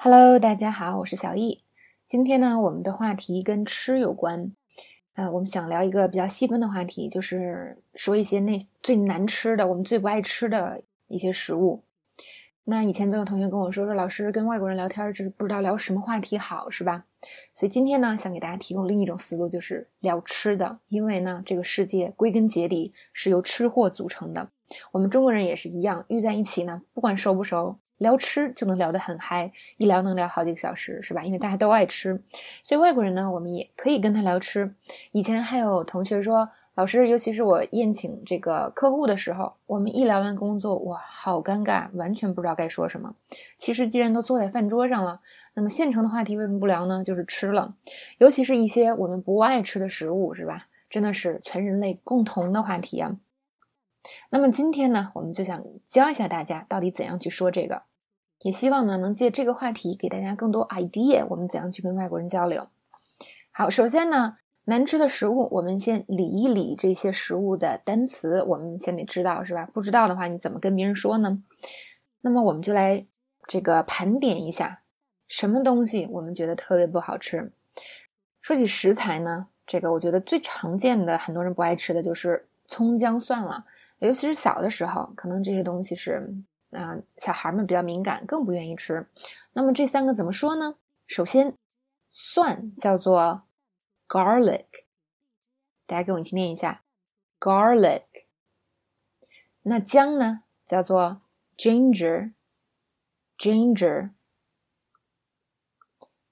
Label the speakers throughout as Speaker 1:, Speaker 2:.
Speaker 1: Hello，大家好，我是小易。今天呢，我们的话题跟吃有关。呃，我们想聊一个比较细分的话题，就是说一些那最难吃的、我们最不爱吃的一些食物。那以前总有同学跟我说，说老师跟外国人聊天，就是不知道聊什么话题好，是吧？所以今天呢，想给大家提供另一种思路，就是聊吃的。因为呢，这个世界归根结底是由吃货组成的。我们中国人也是一样，遇在一起呢，不管熟不熟。聊吃就能聊得很嗨，一聊能聊好几个小时，是吧？因为大家都爱吃，所以外国人呢，我们也可以跟他聊吃。以前还有同学说，老师，尤其是我宴请这个客户的时候，我们一聊完工作，哇，好尴尬，完全不知道该说什么。其实既然都坐在饭桌上了，那么现成的话题为什么不聊呢？就是吃了，尤其是一些我们不爱吃的食物，是吧？真的是全人类共同的话题啊。那么今天呢，我们就想教一下大家到底怎样去说这个。也希望呢，能借这个话题给大家更多 idea，我们怎样去跟外国人交流。好，首先呢，难吃的食物，我们先理一理这些食物的单词，我们先得知道，是吧？不知道的话，你怎么跟别人说呢？那么我们就来这个盘点一下，什么东西我们觉得特别不好吃。说起食材呢，这个我觉得最常见的，很多人不爱吃的就是葱姜蒜了，尤其是小的时候，可能这些东西是。啊，小孩们比较敏感，更不愿意吃。那么这三个怎么说呢？首先，蒜叫做 garlic，大家跟我一起念一下 garlic。那姜呢，叫做 ginger，ginger。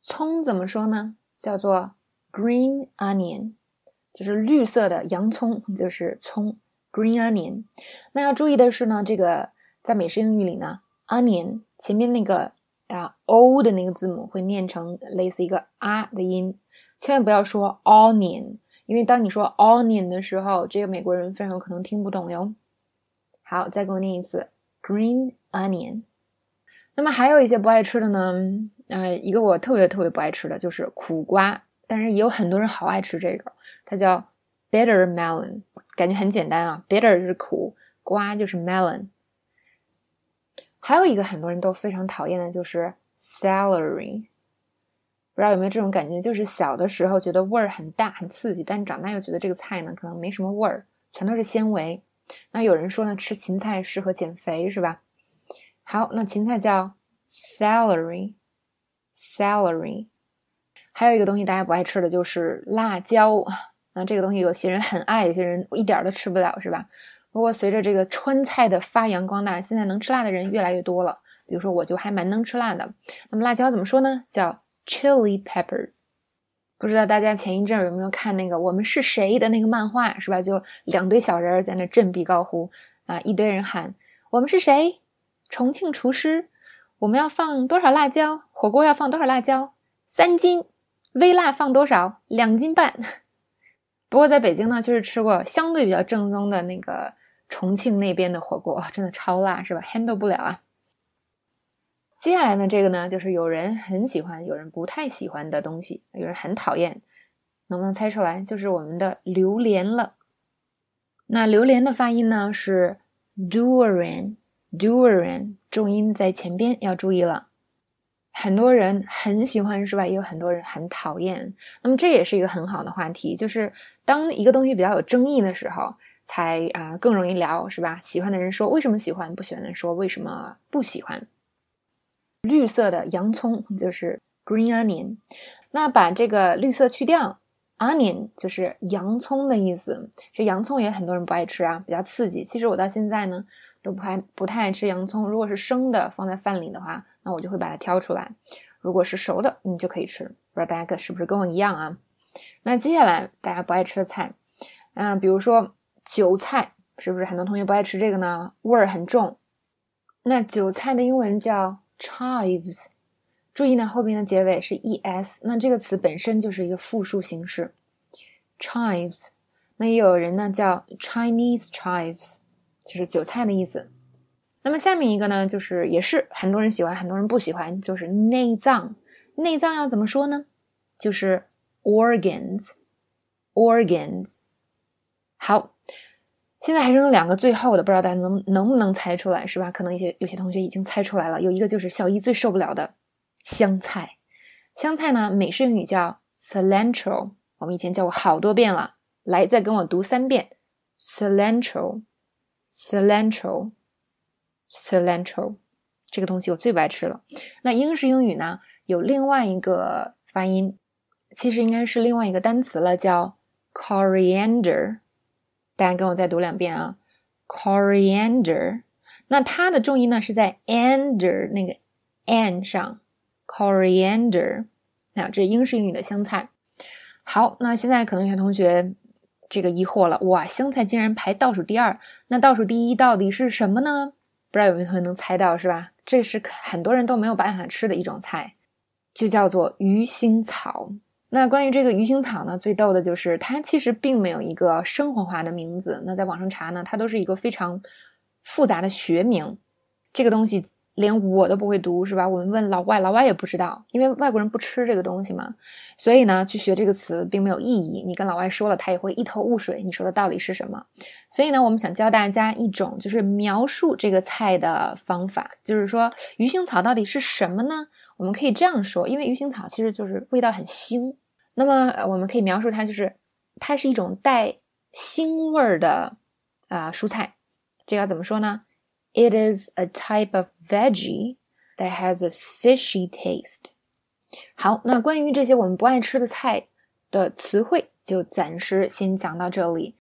Speaker 1: 葱怎么说呢？叫做 green onion，就是绿色的洋葱，就是葱 green onion。那要注意的是呢，这个。在美式英语里呢，onion 前面那个啊 o 的那个字母会念成类似一个啊的音，千万不要说 onion，因为当你说 onion 的时候，这个美国人非常有可能听不懂哟。好，再给我念一次 green onion。那么还有一些不爱吃的呢，呃，一个我特别特别不爱吃的就是苦瓜，但是也有很多人好爱吃这个，它叫 bitter melon，感觉很简单啊，bitter 就是苦，瓜就是 melon。还有一个很多人都非常讨厌的就是 celery，不知道有没有这种感觉？就是小的时候觉得味儿很大、很刺激，但长大又觉得这个菜呢可能没什么味儿，全都是纤维。那有人说呢，吃芹菜适合减肥，是吧？好，那芹菜叫 celery，celery。还有一个东西大家不爱吃的就是辣椒，那这个东西有些人很爱，有些人一点都吃不了，是吧？不过，随着这个川菜的发扬光大，现在能吃辣的人越来越多了。比如说，我就还蛮能吃辣的。那么，辣椒怎么说呢？叫 chili peppers。不知道大家前一阵有没有看那个《我们是谁》的那个漫画，是吧？就两堆小人在那振臂高呼啊，一堆人喊：“我们是谁？重庆厨师，我们要放多少辣椒？火锅要放多少辣椒？三斤。微辣放多少？两斤半。”不过，在北京呢，就是吃过相对比较正宗的那个。重庆那边的火锅真的超辣，是吧？handle 不了啊。接下来呢，这个呢，就是有人很喜欢，有人不太喜欢的东西，有人很讨厌，能不能猜出来？就是我们的榴莲了。那榴莲的发音呢是 durian，durian，重音在前边要注意了。很多人很喜欢，是吧？也有很多人很讨厌。那么这也是一个很好的话题，就是当一个东西比较有争议的时候。才啊更容易聊是吧？喜欢的人说为什么喜欢，不喜欢的人说为什么不喜欢。绿色的洋葱就是 green onion，那把这个绿色去掉，onion 就是洋葱的意思。这洋葱也很多人不爱吃啊，比较刺激。其实我到现在呢都不太不太爱吃洋葱。如果是生的放在饭里的话，那我就会把它挑出来；如果是熟的，你就可以吃。不知道大家是不是跟我一样啊？那接下来大家不爱吃的菜，嗯，比如说。韭菜是不是很多同学不爱吃这个呢？味儿很重。那韭菜的英文叫 chives，注意呢后边的结尾是 es，那这个词本身就是一个复数形式 chives。那也有人呢叫 Chinese chives，就是韭菜的意思。那么下面一个呢，就是也是很多人喜欢，很多人不喜欢，就是内脏。内脏要怎么说呢？就是 organs，organs。好。现在还剩两个最后的，不知道大家能能不能猜出来，是吧？可能一些有些同学已经猜出来了。有一个就是小一最受不了的香菜。香菜呢，美式英语叫 cilantro，我们以前教过好多遍了。来，再跟我读三遍：cilantro，cilantro cilantro。这个东西我最不爱吃了。那英式英语呢，有另外一个发音，其实应该是另外一个单词了，叫 coriander。大家跟我再读两遍啊，coriander。那它的重音呢是在 ander 那个 n 上，coriander。那这是英式英语的香菜。好，那现在可能有些同学这个疑惑了，哇，香菜竟然排倒数第二，那倒数第一到底是什么呢？不知道有没有同学能猜到，是吧？这是很多人都没有办法吃的一种菜，就叫做鱼腥草。那关于这个鱼腥草呢，最逗的就是它其实并没有一个生活化的名字。那在网上查呢，它都是一个非常复杂的学名。这个东西连我都不会读，是吧？我们问老外，老外也不知道，因为外国人不吃这个东西嘛。所以呢，去学这个词并没有意义。你跟老外说了，他也会一头雾水。你说的到底是什么？所以呢，我们想教大家一种就是描述这个菜的方法，就是说鱼腥草到底是什么呢？我们可以这样说，因为鱼腥草其实就是味道很腥。那么我们可以描述它，就是它是一种带腥味儿的啊蔬菜。这要怎么说呢 ？It is a type of veggie that has a fishy taste。好，那关于这些我们不爱吃的菜的词汇，就暂时先讲到这里。